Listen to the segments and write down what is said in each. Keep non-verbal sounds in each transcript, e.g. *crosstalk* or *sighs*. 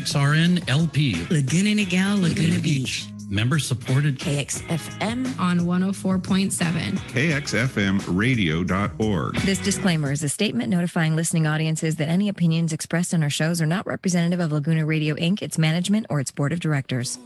KXRN LP. Laguna Niguel, Laguna Beach. Member supported. KXFM on 104.7. KXFMradio.org. This disclaimer is a statement notifying listening audiences that any opinions expressed on our shows are not representative of Laguna Radio Inc., its management, or its board of directors.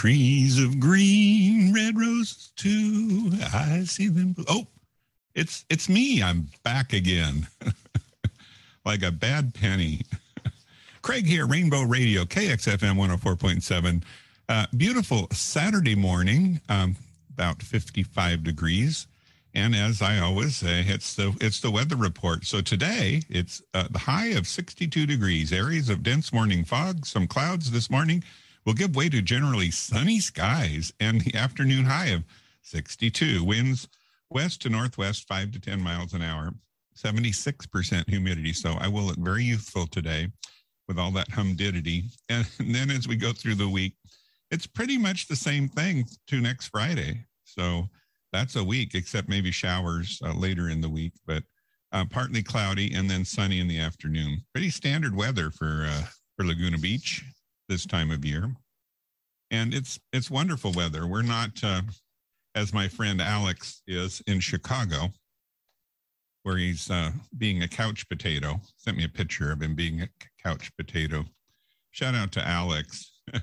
Trees of green, red roses too. I see them. Oh, it's it's me. I'm back again, *laughs* like a bad penny. *laughs* Craig here, Rainbow Radio, KXFM 104.7. Uh, beautiful Saturday morning, um, about 55 degrees. And as I always say, it's the it's the weather report. So today it's uh, the high of 62 degrees. Areas of dense morning fog, some clouds this morning will give way to generally sunny skies and the afternoon high of 62. Winds west to northwest, 5 to 10 miles an hour, 76% humidity. So I will look very youthful today with all that humidity. And, *laughs* then as we go through the week, it's pretty much the same thing to next Friday. So that's a week, except maybe showers uh, later in the week, but uh, partly cloudy and then sunny in the afternoon. Pretty standard weather for uh, for Laguna Beach this time of year, and it's it's wonderful weather. We're not, uh, as my friend Alex is in Chicago, where he's uh, being a couch potato. Sent me a picture of him being a couch potato. Shout out to Alex. *laughs*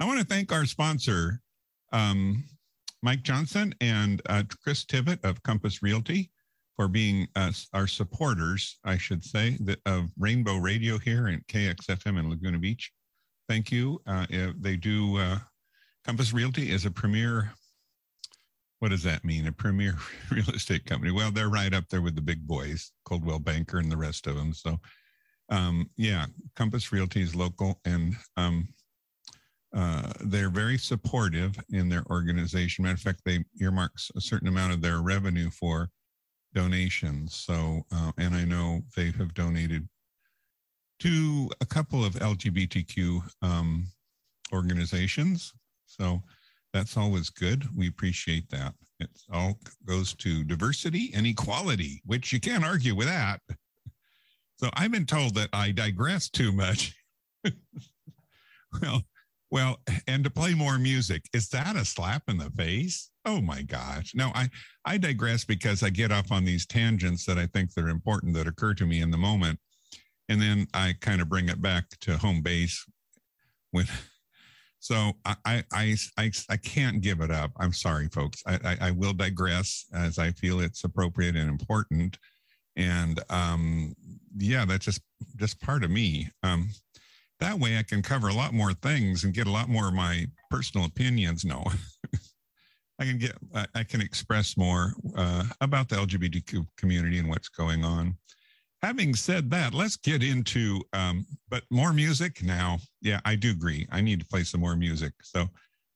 I want to thank our sponsor, um, Mike Johnson and uh, Chris Tivett of Compass Realty for being uh, our supporters, I should say, the, of Rainbow Radio here at KXFM in Laguna Beach. Thank you. Uh, they do, uh, Compass Realty is a premier, what does that mean? A premier *laughs* real estate company. Well, they're right up there with the big boys, Coldwell Banker and the rest of them. So, um, yeah, Compass Realty is local and um, uh, they're very supportive in their organization. Matter of fact, they earmark a certain amount of their revenue for donations. So, uh, and I know they have donated to a couple of LGBTQ um, organizations. So that's always good. We appreciate that. It all goes to diversity and equality, which you can't argue with that. So I've been told that I digress too much. *laughs* well, well, and to play more music, is that a slap in the face? Oh my gosh. No, I, I digress because I get off on these tangents that I think they're important that occur to me in the moment. And then I kind of bring it back to home base when *laughs* so I, I, I, I, can't give it up. I'm sorry, folks. I, I, I will digress as I feel it's appropriate and important. And um, yeah, that's just just part of me. Um, that way I can cover a lot more things and get a lot more of my personal opinions. No, *laughs* I can get, I can express more uh, about the LGBTQ community and what's going on. Having said that, let's get into, um, but more music now. Yeah, I do agree. I need to play some more music. So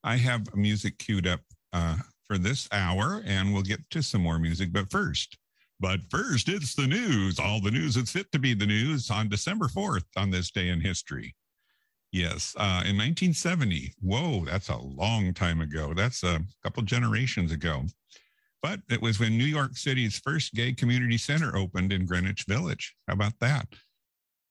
I have music queued up uh, for this hour and we'll get to some more music. But first, But first, it's the news. All the news that's fit to be the news on December 4th on this day in history. Yes, uh, in 1970. Whoa, that's a long time ago. That's a couple generations ago. But it was when New York City's first gay community center opened in Greenwich Village. How about that?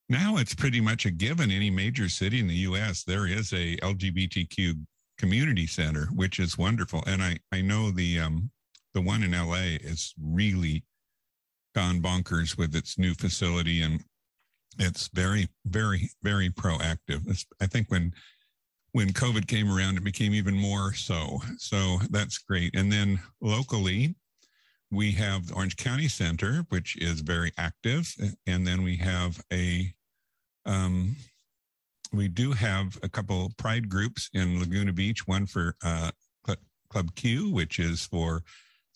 Now it's pretty much a given. Any major city in the U.S. there is a LGBTQ community center, which is wonderful. And I I know the um, the one in L.A. is really gone bonkers with its new facility and it's very very very proactive it's, i think when when covid came around it became even more so so that's great and then locally we have the orange county center which is very active and then we have a um, we do have a couple pride groups in laguna beach one for uh, club q which is for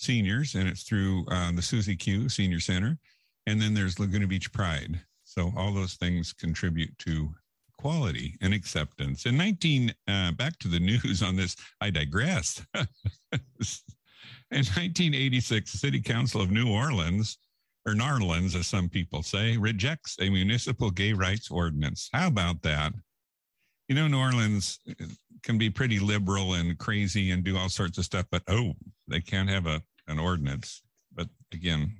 seniors, and it's through uh, the Susi Q Senior Center. And then there's Laguna Beach Pride. So all those things contribute to quality and acceptance. In 19, uh, back to the *laughs* news on this, I digress. *laughs* In 1986, the City Council of New Orleans, or Narlands, as some people say, rejects a municipal gay rights ordinance. How about that? You know, New Orleans uh, can be pretty liberal and crazy and do all sorts of stuff, but oh, they can't have a an ordinance. But again,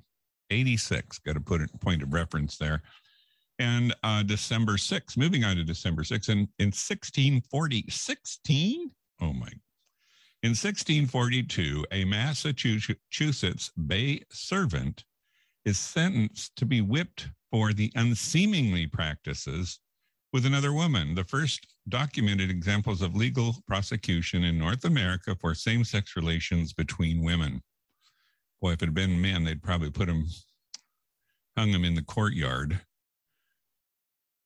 86, got to put a point of reference there. And uh, December 6, moving on to December 6, and in 1640, 16? Oh my. In 1642, a Massachusetts Bay servant is sentenced to be whipped for the unseemly practices with another woman, the first documented examples of legal prosecution in North America for same sex relations between women. Boy, if it had been men, they'd probably put him, hung him in the courtyard.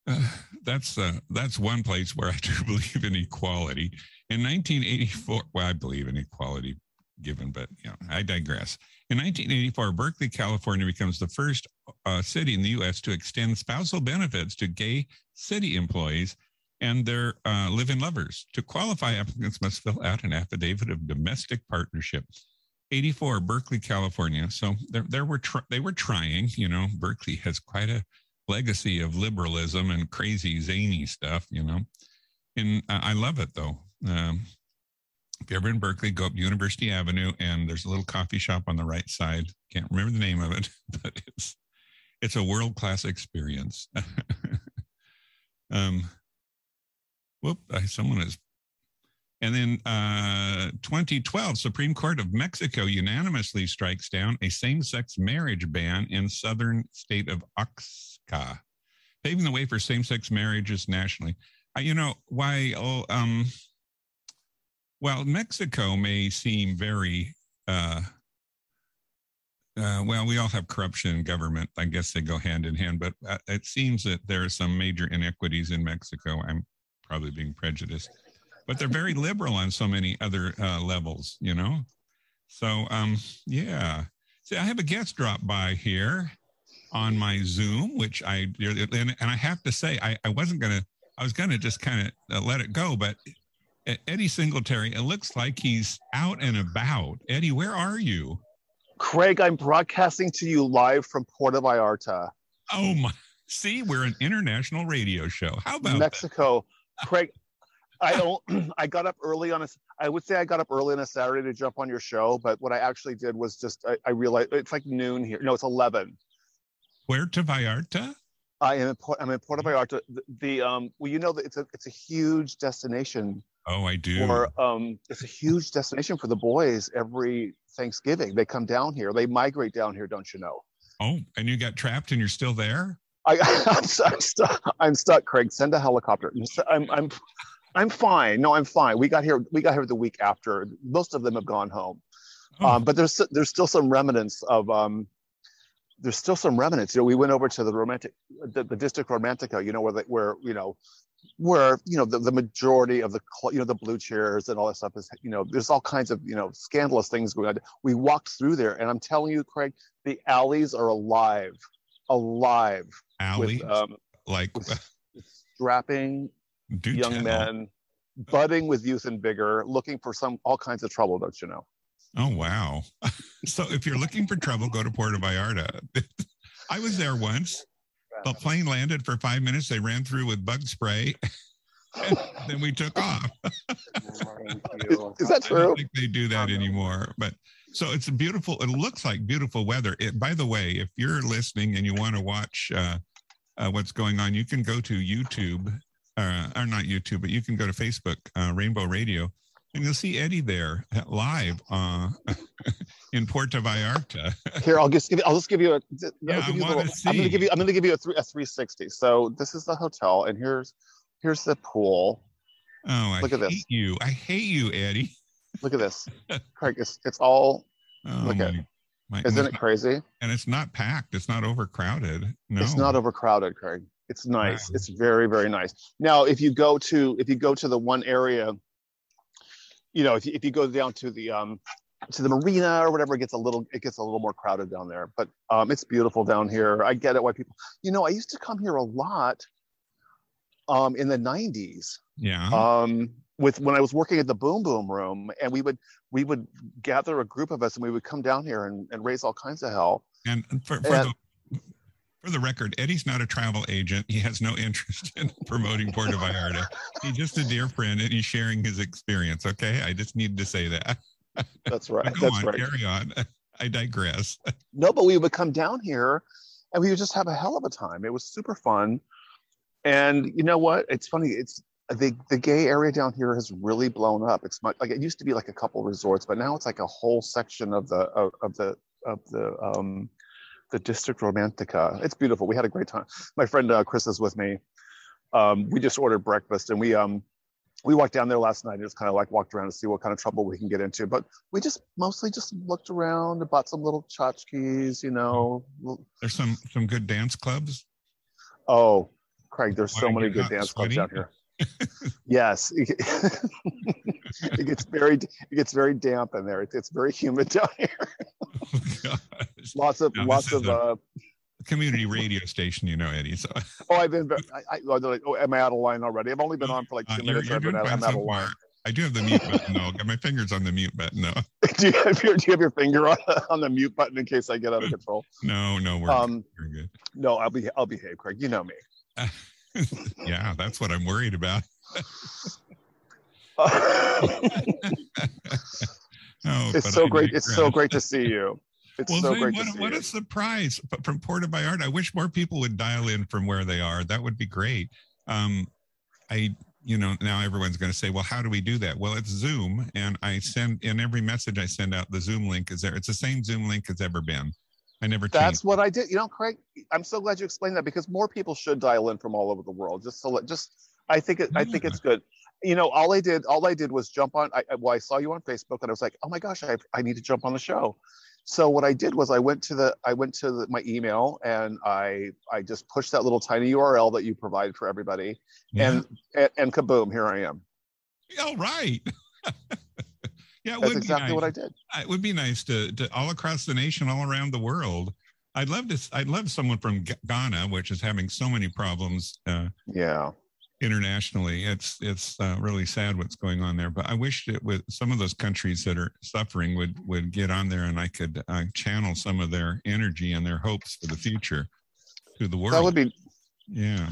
*laughs* That's uh, that's one place where I *laughs* do believe in equality. In 1984, well, I believe in equality given, but you know, I digress. In 1984, Berkeley, California becomes the first uh, city in the U.S. to extend spousal benefits to gay city employees and their uh, live-in lovers. To qualify, applicants must fill out an affidavit of domestic partnership. 84 berkeley california so there, there were tr- they were trying you know berkeley has quite a legacy of liberalism and crazy zany stuff you know? And i love it though. Um, if you're ever in berkeley go up university avenue and there's a little coffee shop on the right side. Can't remember the name of it *laughs* but it's it's a world-class experience. *laughs* Um whoop someone is and then uh, 2012, Supreme Court of Mexico unanimously strikes down a same-sex marriage ban in southern state of Oaxaca, paving the way for same-sex marriages nationally. Uh, you know why? Oh, um, well, Mexico may seem very uh, uh, well, we all have corruption in government. I guess they go hand in hand, but uh, it seems that there are some major inequities in Mexico. I'm probably being prejudiced but they're very liberal on so many other uh, levels, you know. So um, yeah. See, I have a guest drop by here on my Zoom, which I and, and I have to say I, I wasn't gonna I was gonna just kind of uh, let it go, but Eddie Singletary, it looks like he's out and about. Eddie, where are you? Craig, I'm broadcasting to you live from Puerto Vallarta. Oh my! See, we're an international radio show. How about Mexico? That? Craig, I don't. *clears throat* I got up early on a. I would say I got up early on a Saturday to jump on your show, but what I actually did was just I, I realized it's like noon here. No, it's eleven. Puerto Vallarta. I am in. I'm in Puerto Vallarta. The, the um. Well, you know that it's a it's a huge destination. Oh, I do. Or um, it's a huge destination for the boys every Thanksgiving. They come down here. They migrate down here. Don't you know? Oh, and you got trapped, and you're still there. I, *laughs* I'm, I'm stuck. I'm stuck, Craig. Send a helicopter. I'm, I'm, I'm fine. No, I'm fine. We got here. We got here the week after. Most of them have gone home, oh. um, but there's there's still some remnants of. Um, there's still some remnants. You know, we went over to the romantic, the, the district romantica. You know, where the, where you know, where you know the, the majority of the you know the blue chairs and all that stuff is. You know, there's all kinds of you know scandalous things going on. We walked through there, and I'm telling you, Craig, the alleys are alive, alive. Alleys, with, um, like with *laughs* strapping do young tell. men, budding with youth and vigor, looking for some all kinds of trouble, don't you know? Oh wow! *laughs* so if you're looking for trouble, go to Puerto Vallarta. *laughs* I was there once. The plane landed for five minutes. They ran through with bug spray. *laughs* and then we took off. Is, is that I true? don't think they do that anymore. But so it's a beautiful. It looks like beautiful weather. It, by the way, if you're listening and you want to watch uh, uh, what's going on, you can go to YouTube, uh, or not YouTube, but you can go to Facebook, uh, Rainbow Radio, and you'll see Eddie there uh, live uh, *laughs* in Puerto Vallarta. *laughs* Here, I'll just give you. I'll just give you a. Yeah, give you I a little- I'm going to give you. I'm going to give you a, three, a 360. So this is the hotel, and here's here's the pool. Oh, I Look at hate this. you. I hate you, Eddie. Look at this, *laughs* Craig. It's it's all. Oh, Look at- my, my, Isn't it crazy? And it's not packed. It's not overcrowded. No, It's not overcrowded, Craig. It's nice. Wow. It's very very nice. Now, if you go to if you go to the one area, you know, if you, if you go down to the um to the marina or whatever, it gets a little it gets a little more crowded down there. But um, it's beautiful down here. I get it why people. You know, I used to come here a lot. Um, in the '90s, Yeah. um, with when I was working at the Boom Boom Room, and we would we would gather a group of us, and we would come down here and, and raise all kinds of hell. And for, for, And- the, for the record, Eddie's not a travel agent. He has no interest in *laughs* promoting Puerto Vallarta. He's just a dear friend and he's sharing his experience. Okay. I just need to say that. That's *laughs* right. Go That's on, right. carry on. *laughs* I digress. No, but we would come down here and we would just have a hell of a time. It was super fun. And you know what? It's funny. It's the the gay area down here has really blown up. It's much like it used to be like a couple resorts, but now it's like a whole section of the of, of the of the um the district romantica. It's beautiful. We had a great time. My friend uh, Chris is with me. Um, we just ordered breakfast and we um we walked down there last night and just kind of like walked around to see what kind of trouble we can get into. But we just mostly just looked around and bought some little tchotchkes, you know. There's some some good dance clubs. Oh, Craig, there's so many good dance clubs out here. Yes, *laughs* it gets very it gets very damp in there. It's, it's very humid down here. Oh. *laughs* *laughs* Lots of lots of a- uh, Community radio station, you know, Eddie. So oh, I've been I, I oh, like, oh, am I out of line already? I've only been on for like uh, two you're, minutes. you're I've been I'm out of line. I do have the mute button though. Got my fingers on the mute button though. do you have your do you have your finger on, on the mute button in case I get out of control? No, no, we're, Um, we're good. no, I'll be I'll behave, Craig. You know me. *laughs* yeah, that's what I'm worried about. *laughs* Oh, it's so I great. It's so great to see you. It's Well, so Zane, great what, to see what you. a surprise But from Puerto Vallarta. I wish more people would dial in from where they are. That would be great. Um, I, you know, now everyone's going to say, well, how do we do that? Well, it's Zoom, and I send in every message I send out. The Zoom link is there. It's the same Zoom link as ever been. I never did. That's changed. what I did. You know, Craig, I'm so glad you explained that because more people should dial in from all over the world. Just so let just I think it, I think it's good. You know, all I did all I did was jump on. I, well, I saw you on Facebook and I was like, oh my gosh, I I need to jump on the show. So what I did was I went to the I went to the, my email and I I just pushed that little tiny URL that you provided for everybody Yeah. and, and and kaboom, here I am. oh, right. *laughs* yeah, That's would exactly be nice. what I did. it would be nice to, to all across the nation, all around the world. I'd love to. I'd love someone from Ghana, which is having so many problems uh, Yeah. internationally. It's it's uh, really sad what's going on there. But I wish that with some of those countries that are suffering would would get on there, and I could uh, channel some of their energy and their hopes for the future to the world. That would be yeah,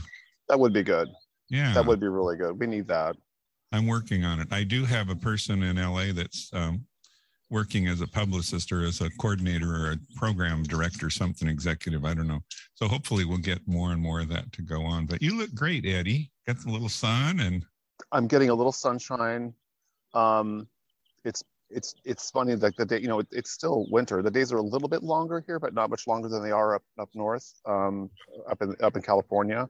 that would be good. yeah. That would be really good. We need that. I'm working on it. I do have a person in LA that's um, working as a publicist or as a coordinator or a program director, something executive. I don't know. So hopefully we'll get more and more of that to go on. But you look great, Eddie. Got the little sun and I'm getting a little sunshine. Um, it's it's it's funny like the day you know it, it's still winter. The days are a little bit longer here, but not much longer than they are up up north, um, up in up in California.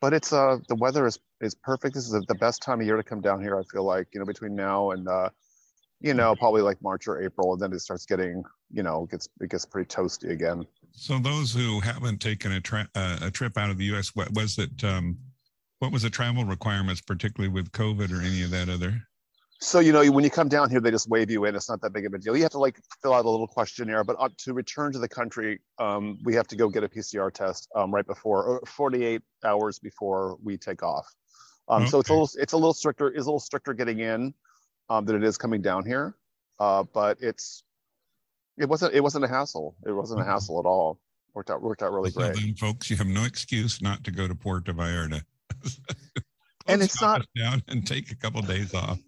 But it's uh the weather is is perfect. This is the best time of year to come down here. I feel like you know between now and uh, you know probably like March or April, and then it starts getting you know it gets it gets pretty toasty again. so those who haven't taken a, tra- uh, a trip out of the U.S., what was it? Um, what was the travel requirements, particularly with COVID or any of that other? So you know, when you come down here, they just wave you in. It's not that big of a deal. You have to like fill out a little questionnaire, but uh, to return to the country, um, we have to go get a PCR test um, right before, or 48 hours before we take off. Um, So it's a little, it's a little stricter. It's a little stricter getting in um, than it is coming down here. uh, but it's it wasn't it wasn't a hassle. It wasn't a Mhm. hassle at all. Worked out worked out really so great. then, folks, you have no excuse not to go to Puerto Vallarta. *laughs* And it's not- down and take a couple days off.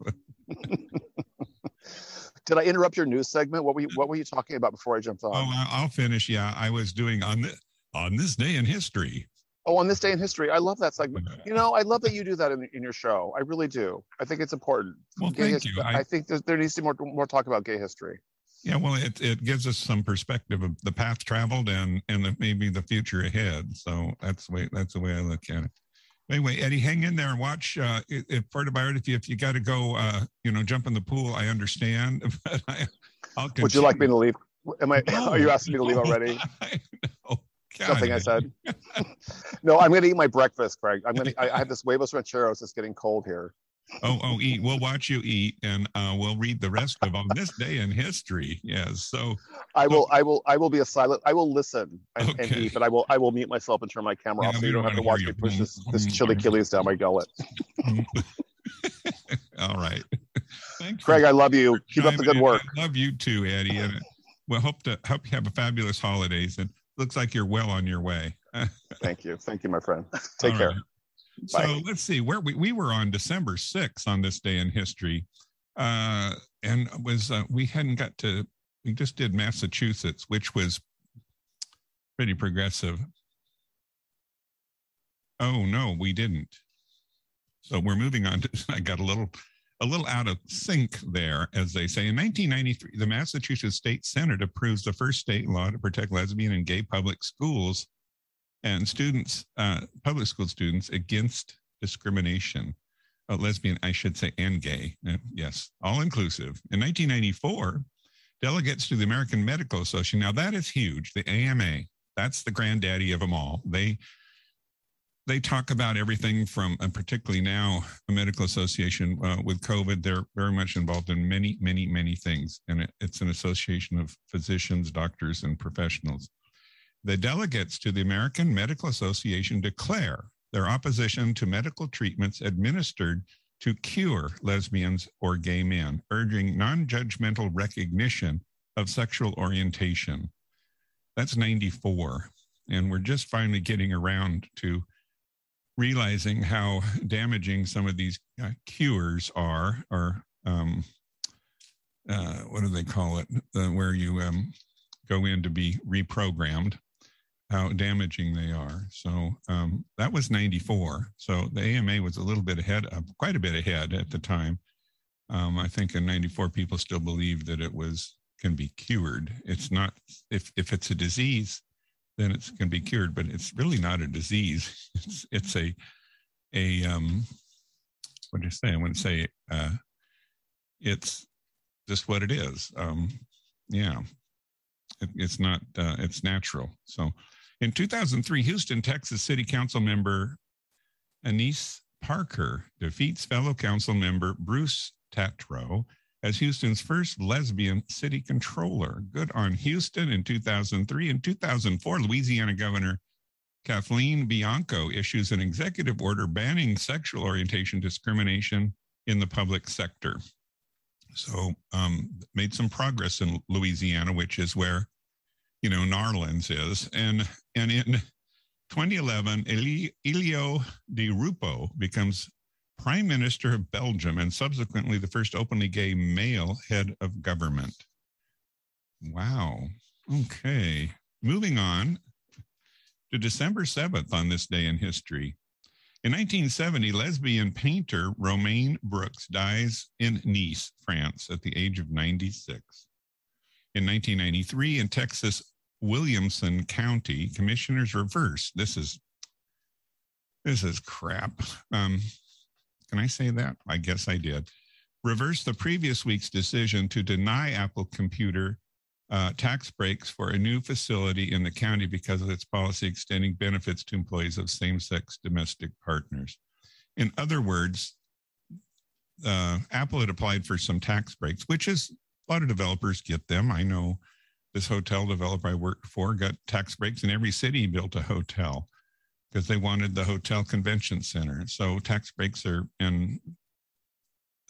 Did I interrupt your news segment? What were you, what were you talking about before I jumped on? Oh, I'll finish. Yeah, I was doing on this on this day in history. Oh, on this day in history, I love that segment. You know, I love that you do that in, in your show. I really do. I think it's important. Well, Gay thank his- you. I, I, think there, there needs to be more more talk about gay history. yeah, well, it it gives us some perspective of the path traveled and and the, maybe the future ahead. So that's the way that's the way I look at it. Anyway, Eddie, hang in there and watch. Uh, if if Puerto Vallarta, if you if you got to go, uh, you know, jump in the pool, I understand. *laughs* But I, I'll Would you like me to leave? Am I? Are you asking me to leave already? *laughs* I know. God, Something I said. *laughs* no, I'm going to eat my breakfast, Craig. I'm going to. I I have this huevos rancheros. It's getting cold here. Oh, oh, eat. We'll watch you eat, and uh, we'll read the rest of on this day in history. Yes. So, I will. I will. I will be a silent. I will listen and, and Okay. eat, but I will. I will mute myself and turn my camera Yeah, off, so you don't have to watch me push this this chili. Achilles down my gullet. *laughs* *laughs* all right. Thank you. Craig, I love you. Keep up the good work. I love you too, Eddie. And we'll hope to hope you have a fabulous holidays. And looks like you're well on your way. *laughs* Thank you. Thank you, my friend. Take All care. right. Bye. So let's see where we, we were on December 6th on this day in history. Uh, and was uh, we hadn't got to we just did Massachusetts, which was pretty progressive. Oh no, we didn't. So we're moving on to *laughs* I got a little a little out of sync there, as they say. In 1993, the Massachusetts State Senate approves the first state law to protect lesbian and gay public schools and students, uh, public school students, against discrimination. Uh, lesbian, I should say, and gay. Uh, yes, all inclusive. In 1994, delegates to the American Medical Association. Now that is huge. The AMA, that's the granddaddy of them all. They they talk about everything from, and particularly now, a medical association uh, with COVID. They're very much involved in many, many, many things, and it, it's an association of physicians, doctors, and professionals. The delegates to the American Medical Association declare their opposition to medical treatments administered to cure lesbians or gay men, urging non judgmental recognition of sexual orientation. That's 94. And we're just finally getting around to realizing how damaging some of these uh, cures are, or um, uh, what do they call it? Uh, where you um, go in to be reprogrammed how damaging they are. So um, that was 94. So the AMA was a little bit ahead, uh, quite a bit ahead at the time. Um, I think in 94, people still believe that it was can be cured. It's not, if, if it's a disease, then it can be cured, but it's really not a disease. *laughs* It's, it's a, a, um, what do you say? I wouldn't say, uh, it's just what it is. Um, yeah, it, it's not, uh, it's natural. So in 2003, Houston, Texas City Council member Annise Parker defeats fellow council member Bruce Tatro as Houston's first lesbian city controller. Good on Houston in 2003. In 2004, Louisiana Governor Kathleen Blanco issues an executive order banning sexual orientation discrimination in the public sector. So, um, made some progress in Louisiana, which is where, you know, Narlands is. And, and in 2011, Eli- Elio Di Rupo becomes Prime Minister of Belgium and subsequently the first openly gay male head of government. Wow. Okay. Moving on to December 7th on this day in history. In 1970, lesbian painter Romaine Brooks dies in Nice, France, at the age of 96. In 1993, in Texas, Williamson County, commissioners reverse. This is this is crap. Um, can I say that? I guess I did. Reverse the previous week's decision to deny Apple Computer uh, tax breaks for a new facility in the county because of its policy extending benefits to employees of same sex domestic partners. In other words, uh, Apple had applied for some tax breaks, which is a lot of developers get them. I know this hotel developer I worked for got tax breaks in every city built a hotel because they wanted the hotel convention center. So tax breaks are in.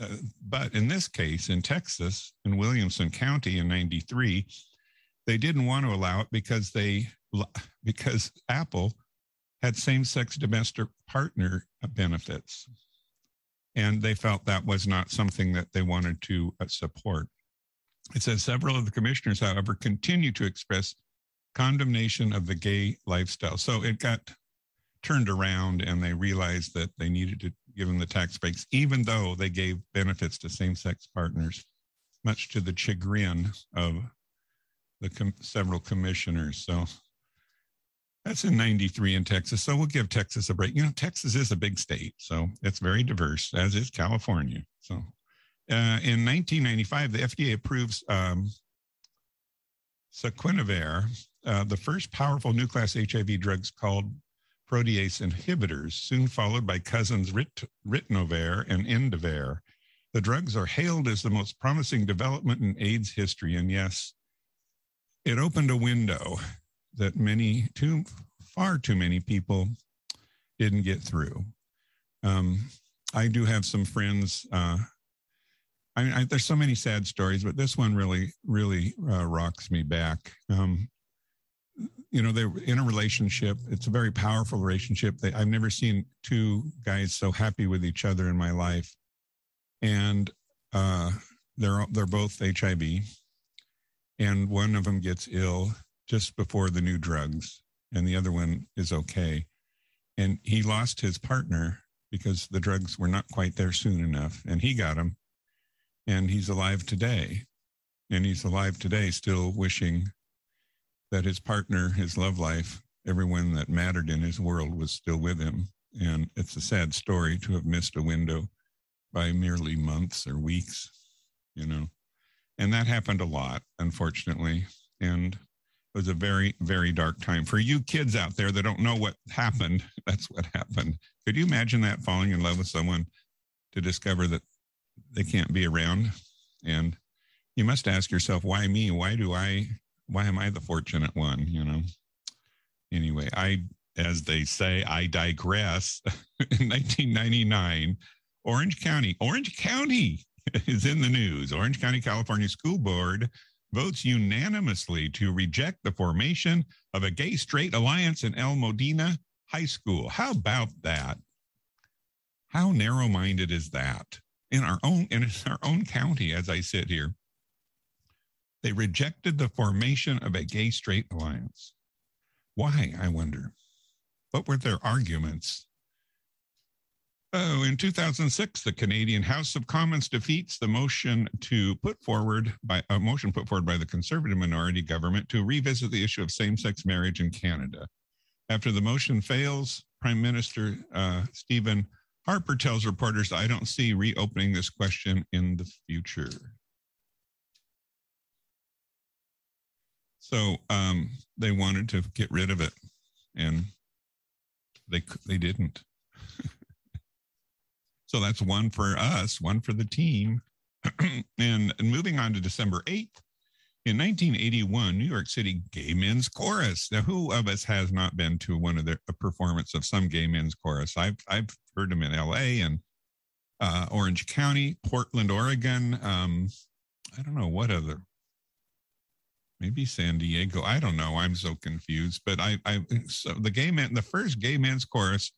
uh, but in this case, in Texas, in Williamson County in '93, they didn't want to allow it because they because Apple had same-sex domestic partner benefits, and they felt that was not something that they wanted to uh, support. It says several of the commissioners, however, continue to express condemnation of the gay lifestyle. So it got turned around and they realized that they needed to give them the tax breaks, even though they gave benefits to same sex partners, much to the chagrin of the com- several commissioners. So that's in 93 in Texas. So we'll give Texas a break. You know, Texas is a big state, so it's very diverse, as is California. So uh, in 1995, the FDA approves um, uh, the first powerful new class HIV drugs called protease inhibitors, soon followed by cousins Rit- and Inavir. The drugs are hailed as the most promising development in AIDS history. And yes, it opened a window that many, too far too many people didn't get through. Um, I do have some friends. Uh, I mean, I, there's so many sad stories, but this one really, really uh, rocks me back. Um, you know, they're in a relationship. It's a very powerful relationship. They, I've never seen two guys so happy with each other in my life, and uh, they're they're both HIV, and one of them gets ill just before the new drugs, and the other one is okay, and he lost his partner because the drugs were not quite there soon enough, and he got him, and he's alive today, and he's alive today, still wishing that his partner, his love life, everyone that mattered in his world was still with him. And it's a sad story to have missed a window by merely months or weeks, you know. And that happened a lot, unfortunately. And it was a very, very dark time. For you kids out there that don't know what happened, *laughs* that's what happened. Could you imagine that falling in love with someone to discover that they can't be around? And you must ask yourself, why me? Why do I why am I the fortunate one? You know. Anyway, I, as they say, I digress. *laughs* in 1999, Orange County, Orange County *laughs* is in the news. Orange County, California School Board votes unanimously to reject the formation of a gay straight alliance in El Modena High School. How about that? How narrow minded is that? In our own in our own county, as I sit here, they rejected the formation of a gay straight alliance. Why, I wonder? What were their arguments? Oh, in 2006, the Canadian House of Commons defeats the motion to put forward by a motion put forward by the conservative minority government to revisit the issue of same-sex marriage in Canada. After the motion fails, Prime Minister uh, Stephen Harper tells reporters, "I don't see reopening this question in the future." So um, they wanted to get rid of it, and they they didn't. *laughs* so that's one for us, one for the team. and, *clears throat* and moving on to December 8th, in 1981, New York City Gay Men's Chorus. Now, who of us has not been to one of the a performance of some gay men's chorus? I've I've heard them in L.A. and uh, Orange County, Portland, Oregon. Um, I don't know what other maybe San Diego. I don't know. I'm so confused. But I, I so the gay man, the first gay men's chorus,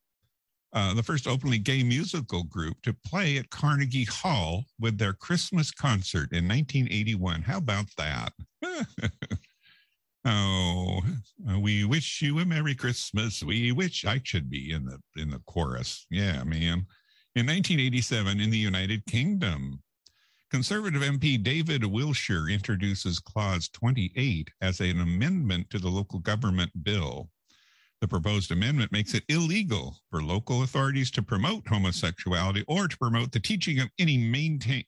uh, the first openly gay musical group to play at Carnegie Hall with their Christmas concert in 1981. How about that? *laughs* oh, we wish you a Merry Christmas. We wish I should be in the in the chorus. Yeah, man. In 1987, in the United Kingdom, Conservative MP David Wilshire introduces Clause 28 as an amendment to the local government bill. The proposed amendment makes it illegal for local authorities to promote homosexuality or to promote the teaching of any maintain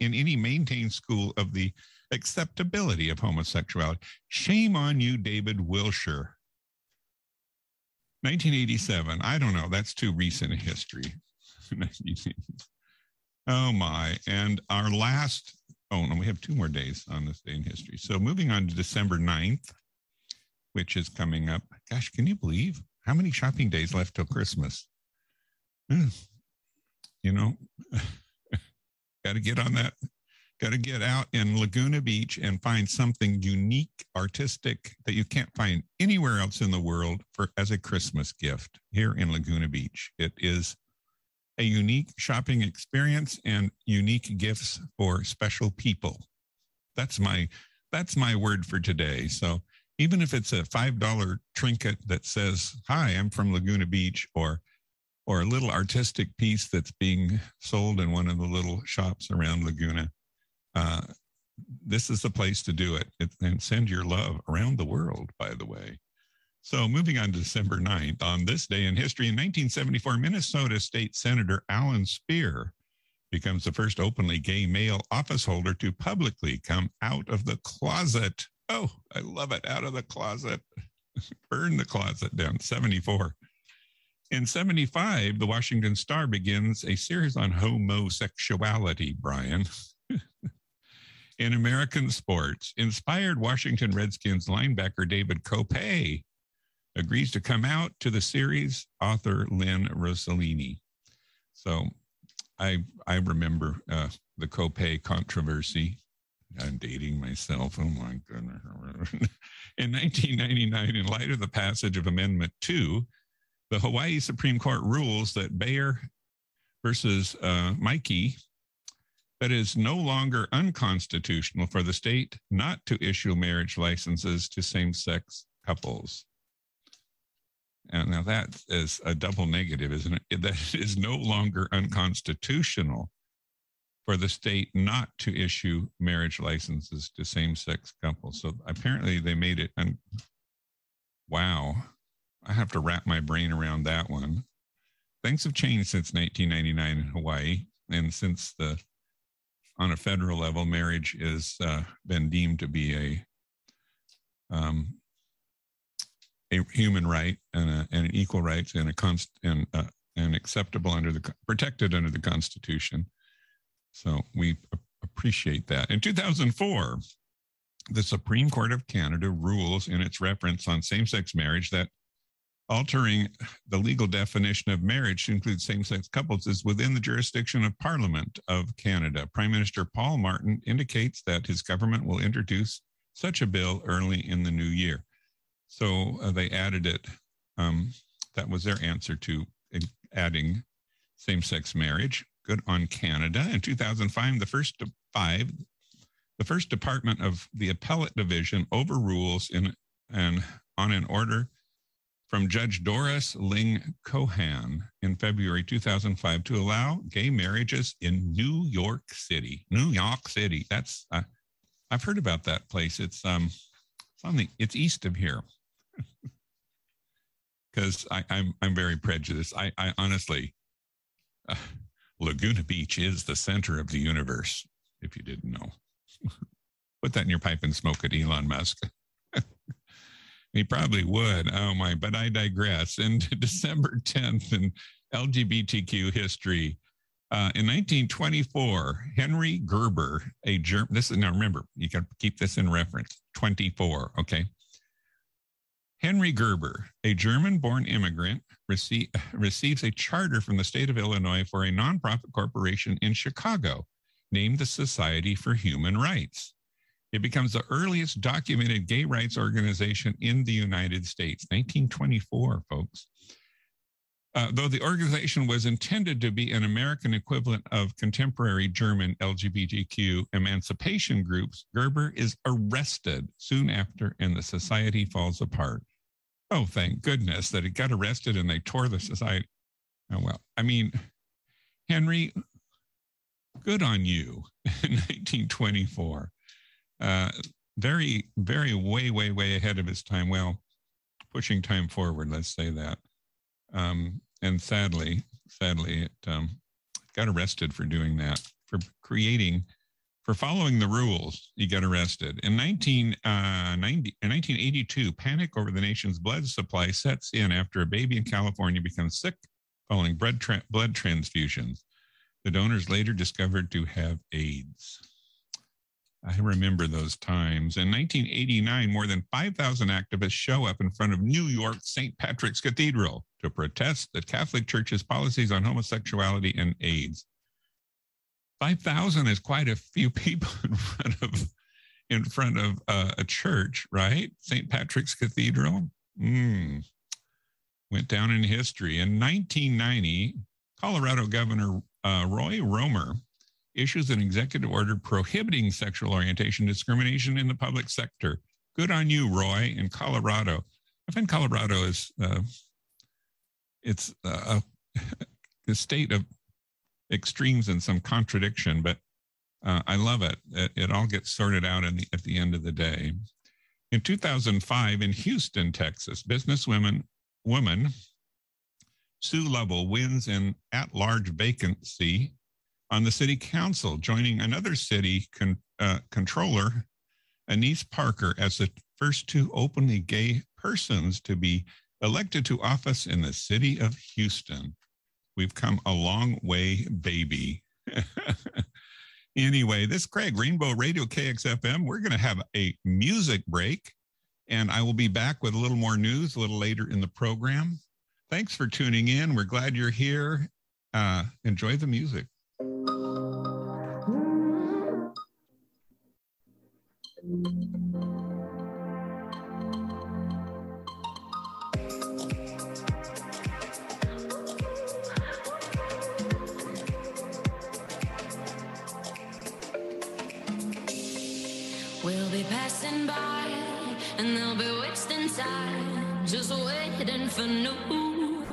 in any maintained school of the acceptability of homosexuality. Shame on you, David Wilshire. 1987. I don't know. That's too recent in history. *laughs* Oh my. And our last, oh no, we have two more days on this day in history. So moving on to December 9th, which is coming up. Gosh, can you believe how many shopping days left till Christmas? Hmm. You know, *laughs* Got to get on that. Got to get out in Laguna Beach and find something unique, artistic that you can't find anywhere else in the world for as a Christmas gift here in Laguna Beach. It is a unique shopping experience and unique gifts for special people. That's my that's my word for today. So even if it's a five dollar trinket that says "Hi, I'm from Laguna Beach," or or a little artistic piece that's being sold in one of the little shops around Laguna, uh, this is the place to do it. it. And send your love around the world, by the way. So, moving on to December 9th, on this day in history, in 1974, Minnesota State Senator Allan Spear becomes the first openly gay male office holder to publicly come out of the closet. Oh, I love it. Out of the closet. *laughs* Burn the closet down. 74. In 75, the Washington Star begins a series on homosexuality, Brian. *laughs* in American sports, inspired Washington Redskins linebacker David Kopay agrees to come out to the series author Lynn Rosellini. So I I remember uh, the Kopay controversy. I'm dating myself. Oh my goodness. in 1999, in light of the passage of Amendment 2, the Hawaii Supreme Court rules that Baehr versus uh, Miike that is no longer unconstitutional for the state not to issue marriage licenses to same sex couples. And now that is a double negative, isn't it? That is no longer unconstitutional for the state not to issue marriage licenses to same sex couples. So apparently they made it. And wow. I have to wrap my brain around that one. Things have changed since 1999 in Hawaii. And since the on a federal level, marriage has uh, been deemed to be a um, a human right and, a, and an equal rights and a const and uh, and acceptable under the protected under the Constitution. So we appreciate that. In 2004, the Supreme Court of Canada rules in its reference on same-sex marriage that altering the legal definition of marriage to include same sex couples is within the jurisdiction of Parliament of Canada. Prime Minister Paul Martin indicates that his government will introduce such a bill early in the new year. So uh, they added it. Um, that was their answer to adding same sex marriage. Good on Canada. In 2005, the first five, the first department of the appellate division overrules in and on an order from Judge Doris Ling Cohan in February 2005 to allow gay marriages in New York City. New York City. That's uh, I've heard about that place. It's um it's on the it's east of here. *laughs* Because I'm I'm very prejudiced. I I honestly, uh, Laguna Beach is the center of the universe. If you didn't know, *laughs* put that in your pipe and smoke it, Elon Musk. *laughs* He probably would. Oh my, but I digress. And *laughs* December 10th in LGBTQ history, uh, in 1924, Henry Gerber, a German, this is now remember, you can keep this in reference 24, okay? Henry Gerber, a German born immigrant, receive, *sighs* receives a charter from the state of Illinois for a nonprofit corporation in Chicago named the Society for Human Rights. It becomes the earliest documented gay rights organization in the United States, 1924, folks. Uh, though the organization was intended to be an American equivalent of contemporary German LGBTQ emancipation groups, Gerber is arrested soon after and the society falls apart. Oh, thank goodness that he got arrested and they tore the society. Oh, well, I mean, Henry, good on you *laughs* in 1924 uh, very, very way, way, way ahead of his time. Well, pushing time forward, let's say that. Um, and sadly, sadly, it um, got arrested for doing that, for creating, for following the rules. He got arrested in 1990. Uh, 1982, panic over the nation's blood supply sets in after a baby in California becomes sick following blood, tra- blood transfusions. The donors later discovered to have AIDS. I remember those times. In 1989, more than 5,000 activists show up in front of New York St. Patrick's Cathedral to protest the Catholic Church's policies on homosexuality and AIDS. 5,000 is quite a few *laughs* people in front of in front of uh, a church, right? St. Patrick's Cathedral. Mm. Went down in history. In 1990, Colorado Governor uh, Roy Romer issues an executive order prohibiting sexual orientation discrimination in the public sector. Good on you, Roy, in Colorado. I find Colorado is uh, it's uh, a, *laughs* state of extremes and some contradiction, but uh, I love it. it. it. all gets sorted out the, at the end of the day. In 2005, in Houston, Texas, businesswoman woman Sue Lovell wins an at-large vacancy on the city council, joining another city con, uh, controller, Annise Parker, as the first two openly gay persons to be elected to office in the city of Houston. We've come a long way, baby. *laughs* anyway, this is Craig, Rainbow Radio KXFM. We're going to have a music break, and I will be back with a little more news a little later in the program. Thanks for tuning in. We're glad you're here. Uh, enjoy the music. We'll be passing by and they'll be wasting time just waiting for new.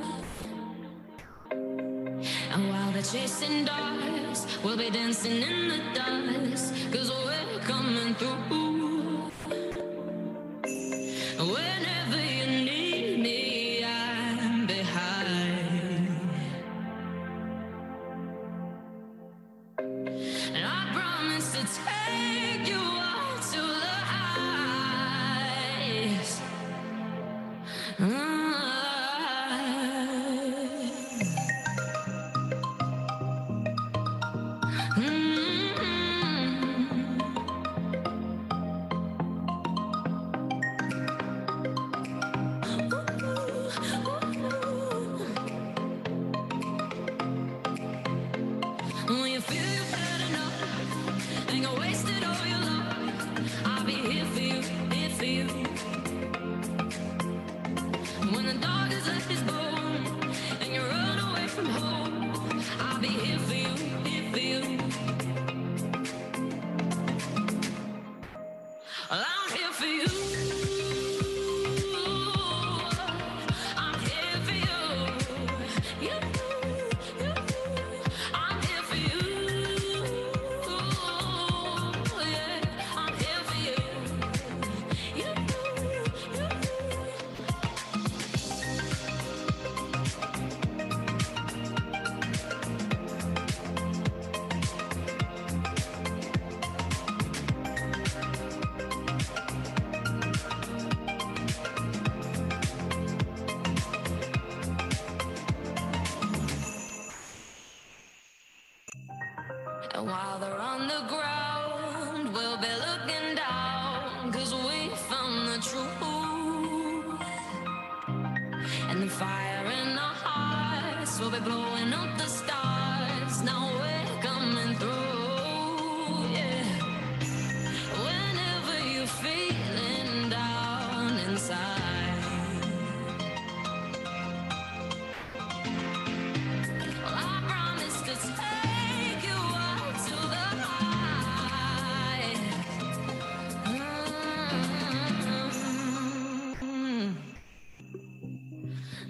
And while they're chasing dogs, we'll be dancing in the dust cause we're coming through. When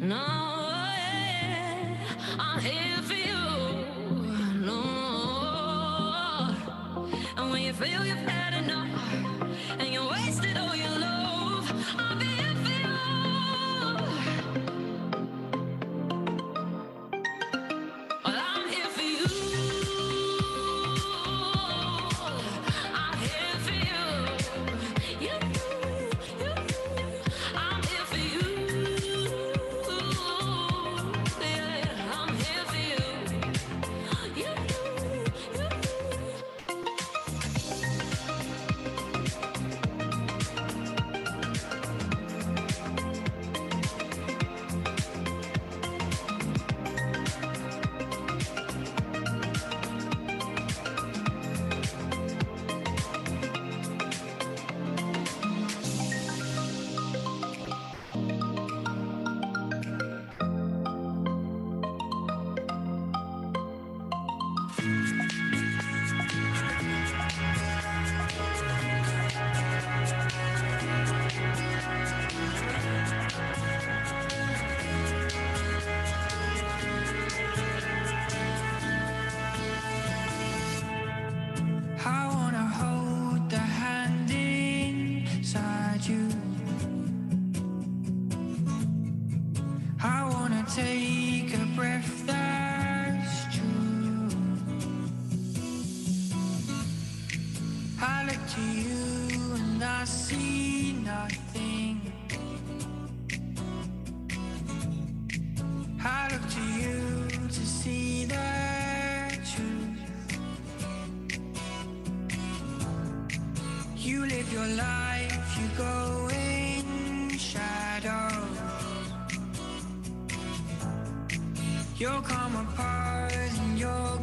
No, You'll come apart and you'll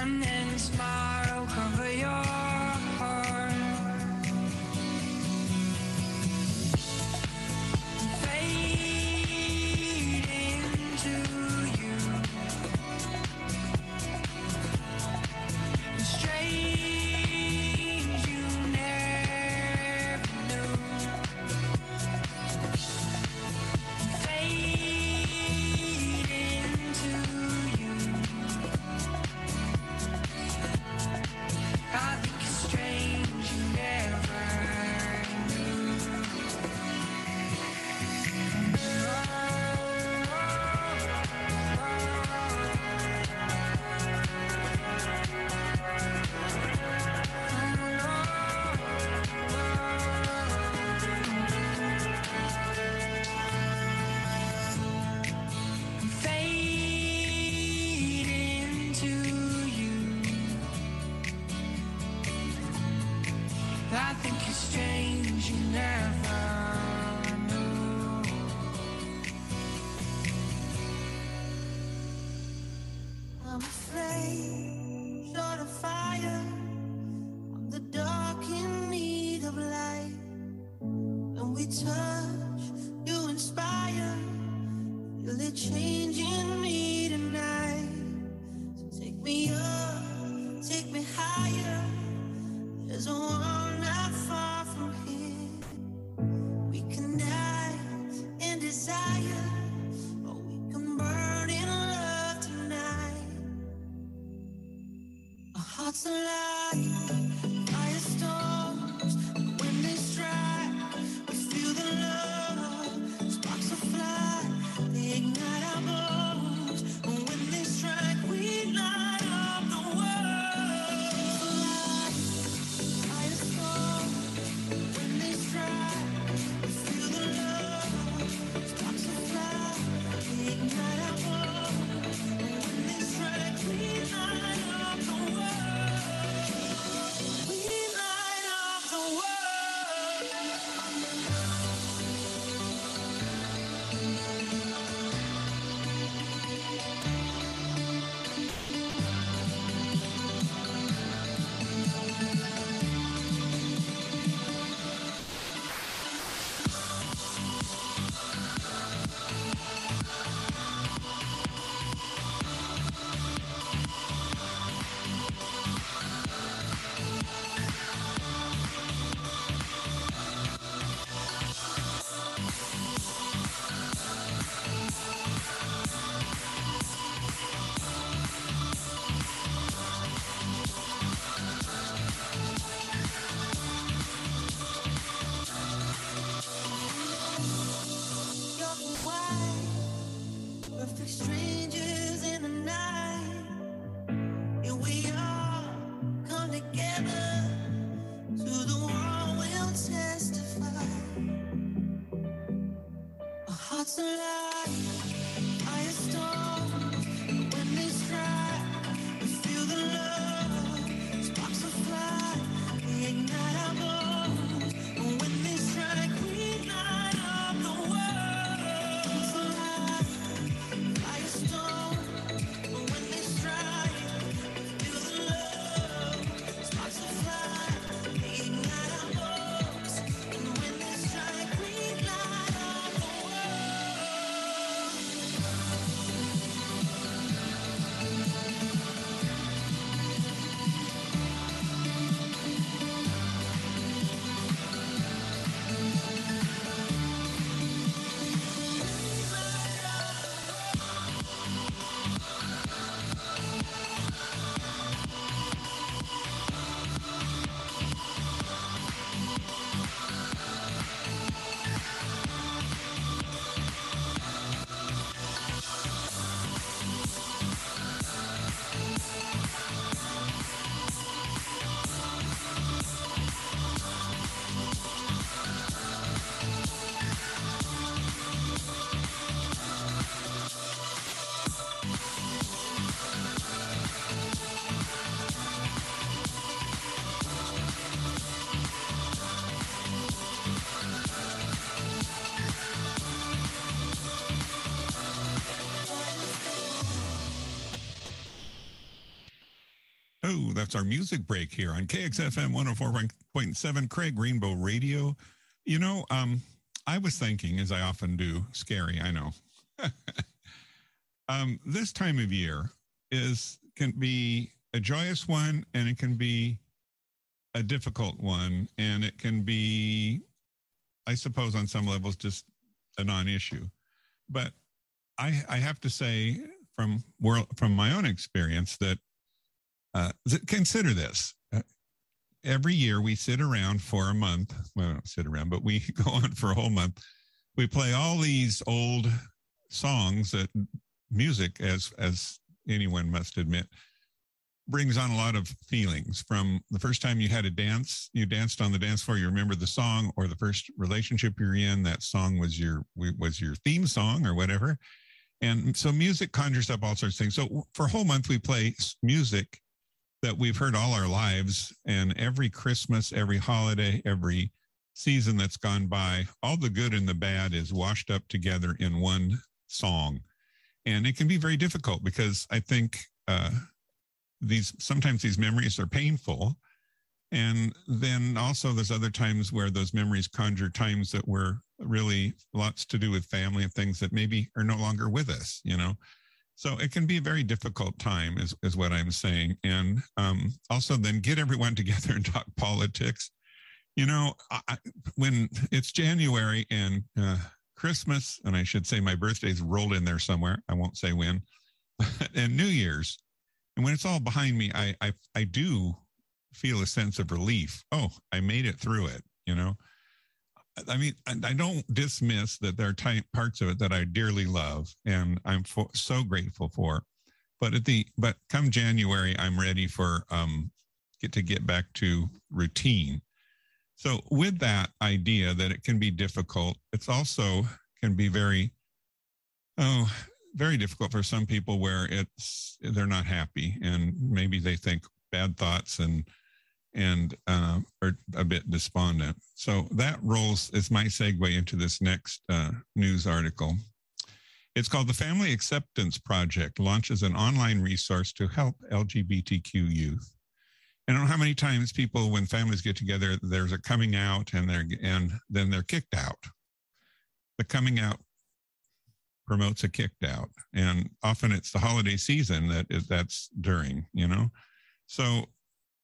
And then tomorrow, cover your that's our music break here on KXFM 104.7 Craig Rainbow Radio. You know, um, I was thinking, as I often do, scary, I know. *laughs* um, this time of year is can be a joyous one and it can be a difficult one and it can be i suppose on some levels just a non-issue but i i have to say from world from my own experience that uh, consider this. Uh, every year we sit around for a month. Well don't sit around but we *laughs* go on for a whole month. We play all these old songs that music as as anyone must admit brings on a lot of feelings. From the first time you had a dance you danced on the dance floor you remember the song or the first relationship you're in that song was your was your theme song or whatever. And so music conjures up all sorts of things. So for a whole month we play music that we've heard all our lives and every christmas every holiday every season that's gone by all the good and the bad is washed up together in one song. And it can be very difficult because i think uh, these sometimes these memories are painful. And then also there's other times where those memories conjure times that were really lots to do with family and things that maybe are no longer with us you know so it can be a very difficult time is, is what i'm saying and um, also then get everyone *laughs* together and talk politics you know I, when it's january and uh, christmas and i should say my birthday's rolled in there somewhere i won't say when *laughs* and new year's and when it's all behind me, I, I, I do feel a sense of relief. Oh, I made it through it, you know? I mean, I don't dismiss that there are parts of it that I dearly love and I'm fo- so grateful for. But at the but come January, I'm ready for um get to get back to routine. So with that idea that it can be difficult, it's also can be very oh very difficult for some people where it's they're not happy and maybe they think bad thoughts and and uh, are a bit despondent. So that rolls is my segue into this next uh, news article. It's called the Family Acceptance Project launches an online resource to help LGBTQ youth. I don't know how many times people, when families get together, there's a coming out and they're and then they're kicked out. The coming out promotes a kicked out and often it's the holiday season that is that's during you know so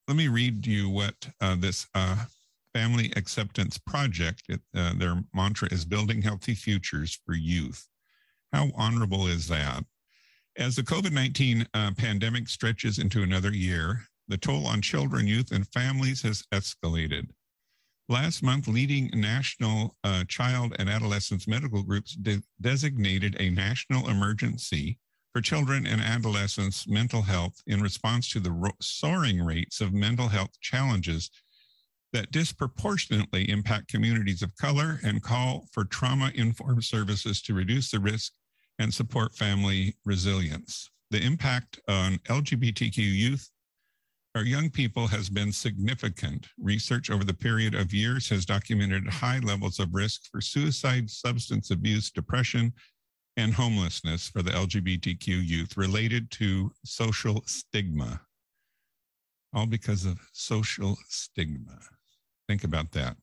let me read you what uh, this uh, family acceptance project uh, their mantra is building healthy futures for youth. How honorable is that? As the covid-19 uh, pandemic stretches into another year the toll on children youth and families has escalated. Last month, leading national uh, child and adolescents medical groups de- designated a national emergency for children and adolescents' mental health in response to the ro- soaring rates of mental health challenges that disproportionately impact communities of color and call for trauma informed services to reduce the risk and support family resilience. The impact on LGBTQ youth our young people has been significant. Research over the period of years has documented high levels of risk for suicide, substance abuse, depression, and homelessness for the LGBTQ youth related to social stigma. All because of social stigma. Think about that.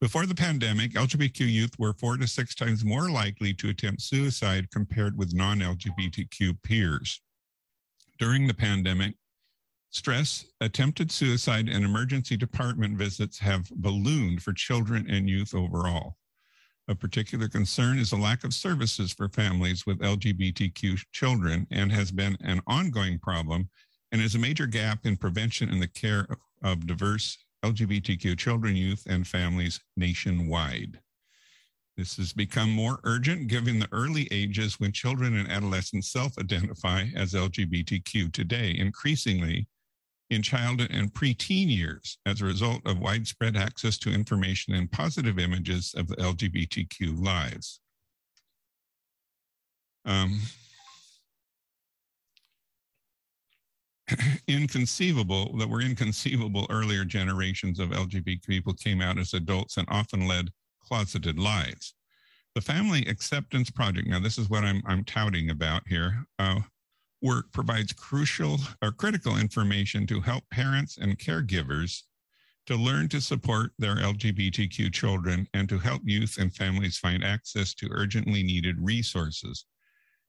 Before the pandemic, LGBTQ youth were four to six times more likely to attempt suicide compared with non LGBTQ peers. During the pandemic, Stress, attempted suicide, and emergency department visits have ballooned for children and youth overall. A particular concern is a lack of services for families with LGBTQ children and has been an ongoing problem and is a major gap in prevention and the care of diverse LGBTQ children, youth, and families nationwide. This has become more urgent given the early ages when children and adolescents self identify as LGBTQ today. Increasingly, in child and preteen years as a result of widespread access to information and positive images of the LGBTQ lives. Um, *clears throat* inconceivable that were inconceivable earlier generations of LGBT people came out as adults and often led closeted lives. The Family Acceptance Project, now this is what I'm, I'm touting about here, uh, work provides crucial or critical information to help parents and caregivers to learn to support their LGBTQ children and to help youth and families find access to urgently needed resources.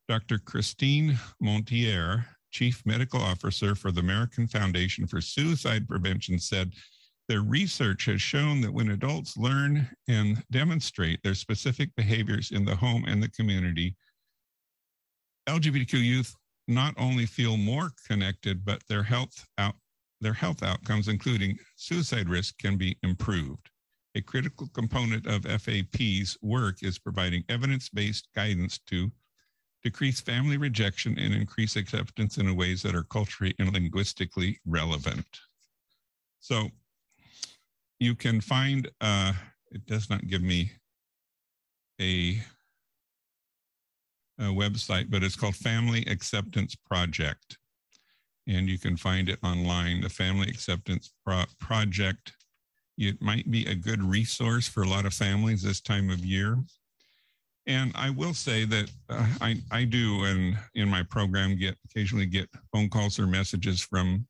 Dr. Christine Moutier, Chief Medical Officer for the American Foundation for Suicide Prevention, said their research has shown that when adults learn and demonstrate their specific behaviors in the home and the community, LGBTQ youth not only feel more connected, but their health out their health outcomes, including suicide risk, can be improved. A critical component of FAP's work is providing evidence-based guidance to decrease family rejection and increase acceptance in ways that are culturally and linguistically relevant. So you can find, uh, it does not give me a, a website, but it's called Family Acceptance Project. And you can find it online, the Family Acceptance Pro Project. It might be a good resource for a lot of families this time of year. And I will say that uh, I, I do, and in my program, get occasionally get phone calls or messages from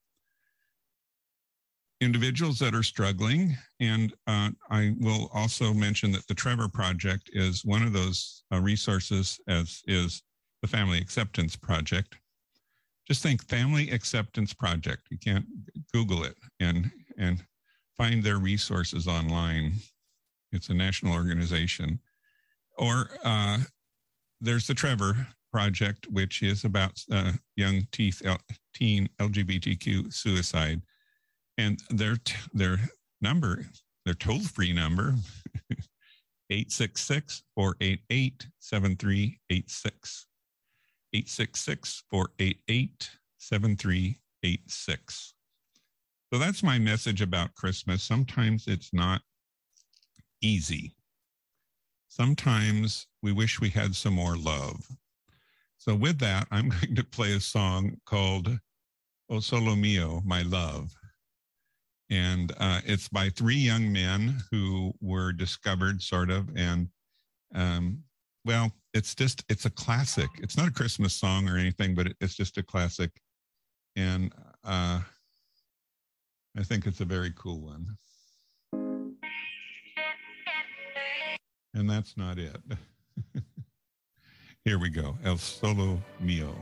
individuals that are struggling. And uh, I will also mention that the Trevor Project is one of those uh, resources, as is the Family Acceptance Project. Just think Family Acceptance Project. You can't Google it and and find their resources online. It's a national organization. Or uh, there's the Trevor Project, which is about uh, young teeth, teen LGBTQ suicide and their their number, their toll free number, *laughs* 866 488 7386. 866 488 7386. So that's my message about Christmas. Sometimes it's not easy. Sometimes we wish we had some more love. So, with that, I'm *laughs* going to play a song called O Solo Mio, My Love and uh, it's by three young men who were discovered sort of and um, well it's just it's a classic. It's not a christmas song or anything but it's just a classic. And uh, i think it's a very cool one. And that's not it. *laughs* Here we go. El solo mio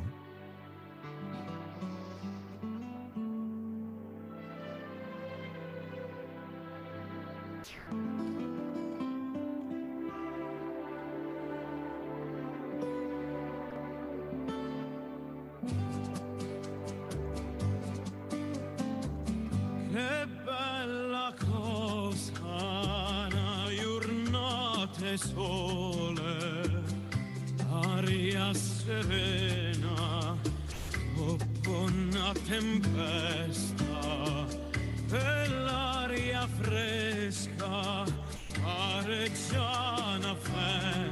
sole, aria serena, dopo una tempesta, e l'aria fresca, pare già una festa.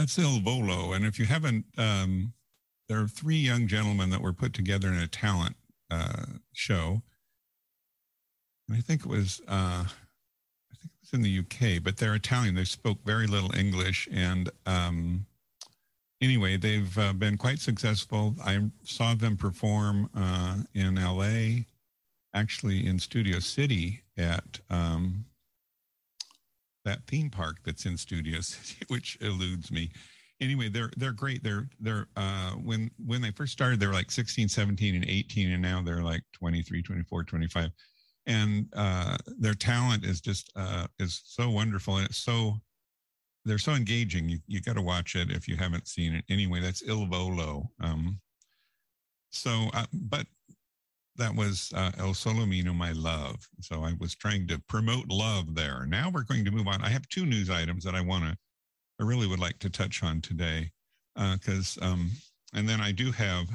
That's Il Volo. And if you haven't, um, there are three young gentlemen that were put together in a talent uh, show. And I think it was, uh, I think it was in the UK, but they're Italian. They spoke very little English. And um, anyway, they've uh, been quite successful. I saw them perform uh, in LA, actually in Studio City at um, that theme park that's in Studio City, *laughs* which eludes me. Anyway, they're they're great. They're they're uh, when when they first started, they were like 16, 17, and 18, and now they're like 23, 24, 25. And uh, their talent is just uh, is so wonderful, and it's so they're so engaging. You you got to watch it if you haven't seen it. Anyway, that's Il Volo. Um, so, uh, but that was uh, El Solomino, my love. So I was trying to promote love there. Now we're going to move on. I have two news items that I want to, I really would like to touch on today, because, uh, um, and then I do have,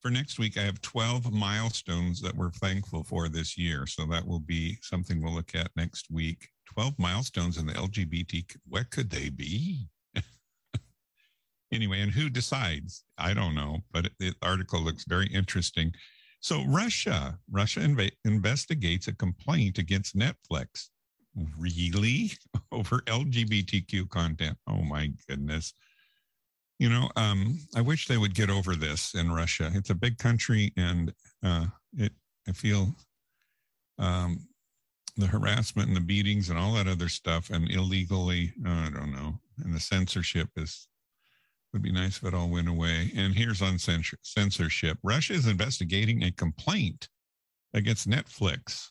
for next week, I have 12 milestones that we're thankful for this year. So that will be something we'll look at next week. 12 milestones in the LGBT, what could they be? *laughs* anyway, and who decides? I don't know, but the article looks very interesting. So Russia, Russia inv- investigates a complaint against Netflix. Really? *laughs* Over LGBTQ content. Oh my goodness. You know, um, I wish they would get over this in Russia. It's a big country, and uh, it. I feel um, the harassment and the beatings and all that other stuff, and illegally, uh, I don't know, and the censorship is would be nice if it all went away. And here's on censorship Russia is investigating a complaint against Netflix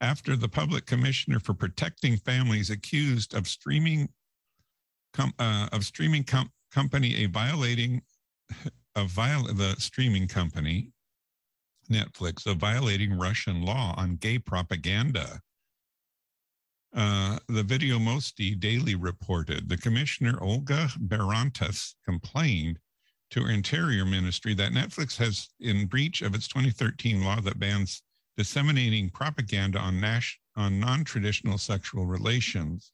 after the public commissioner for protecting families accused of streaming com, uh, of streaming com- company a violating *laughs* a viol- the streaming company Netflix of violating Russian law on gay propaganda. Uh, the Vedomosti Daily reported the commissioner Olga Baranets complained to her interior ministry that Netflix has, in breach of its 2013 law that bans disseminating propaganda on, nas- on non-traditional sexual relations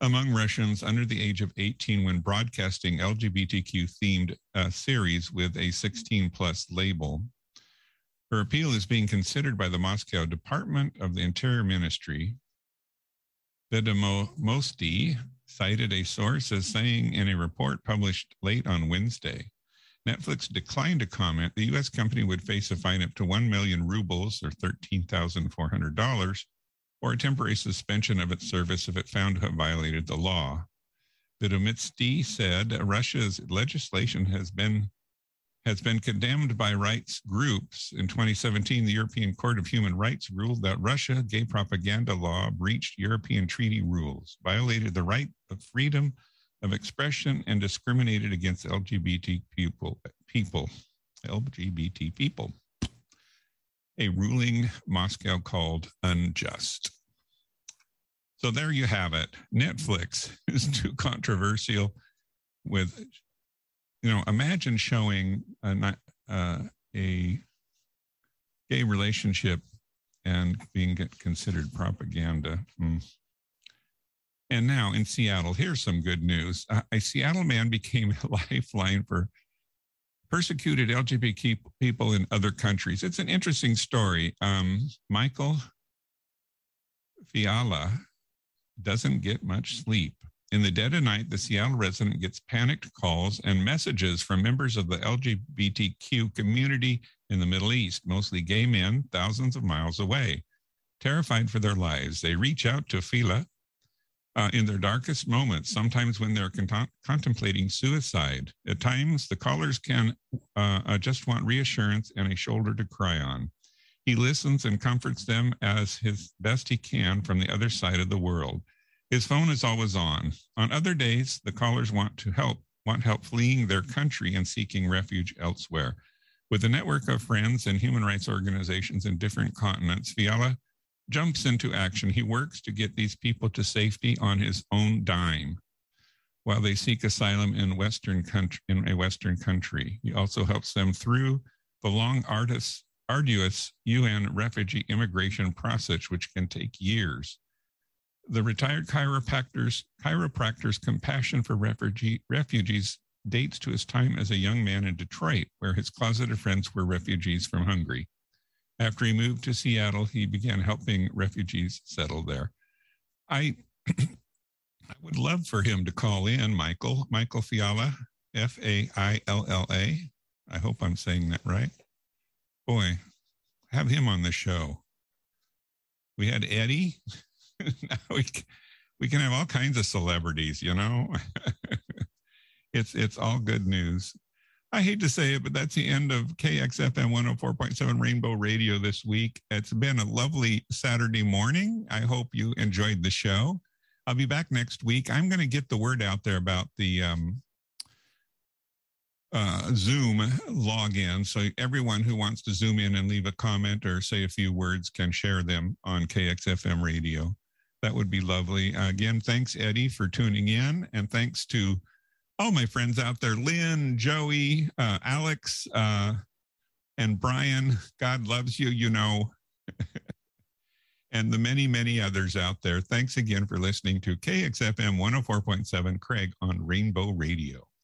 among Russians under the age of 18 when broadcasting LGBTQ themed uh, series with a 16 plus label. Her appeal is being considered by the Moscow Department of the Interior Ministry, Vedomosti cited a source as saying in a report published late on Wednesday. Netflix declined to comment. The U.S. company would face a fine up to 1 million rubles or $13,400 or a temporary suspension of its service if it found to have violated the law. Vedomosti said Russia's legislation has been has been condemned by rights groups. In 2017, the European Court of Human Rights ruled that Russia gay propaganda law breached European treaty rules, violated the right of freedom of expression, and discriminated against LGBT people. people LGBT people. A ruling Moscow called unjust. So there you have it. Netflix *laughs* is too controversial with you know, imagine showing a, uh, a gay relationship and being considered propaganda. Mm. And now in Seattle, here's some good news. a Seattle man became a *laughs* lifeline for persecuted LGBT people in other countries. It's an interesting story. Um, Michael Failla doesn't get much sleep. In the dead of night, the Seattle resident gets panicked calls and messages from members of the LGBTQ community in the Middle East, mostly gay men, thousands of miles away. Terrified for their lives, they reach out to Failla uh, in their darkest moments, sometimes when they're con- contemplating suicide. At times, the callers can uh, uh, just want reassurance and a shoulder to cry on. He listens and comforts them as his best he can from the other side of the world. His phone is always on. On other days, the callers want to help, want help fleeing their country and seeking refuge elsewhere. With a network of friends and human rights organizations in different continents, Failla jumps into action. He works to get these people to safety on his own dime while they seek asylum in Western country, in a Western country. He also helps them through the long, arduous UN refugee immigration process, which can take years the retired chiropractor's chiropractor's compassion for refugee, refugees dates to his time as a young man in Detroit, where his closeted friends were refugees from Hungary. After he moved to Seattle, he began helping refugees settle there. I *clears throat* I would love for him to call in, Michael, Michael Failla, F A I L L A. I hope I'm saying that right. Boy, have him on the show. We had Eddie. *laughs* now we, we can have all kinds of celebrities, you know. *laughs* it's it's all good news. I hate to say it, but that's the end of KXFM 104.7 Rainbow Radio this week. It's been a lovely Saturday morning. I hope you enjoyed the show. I'll be back next week. I'm going to get the word out there about the um, uh, Zoom login. So everyone who wants to zoom in and leave a comment or say a few words can share them on KXFM radio. That would be lovely. Uh, again, thanks, Eddie, for tuning in. And thanks to all my friends out there Lynn, Joey, uh, Alex, uh, and Brian. God loves you, you know. *laughs* and the many, many others out there. Thanks again for listening to KXFM 104.7 Craig on Rainbow Radio.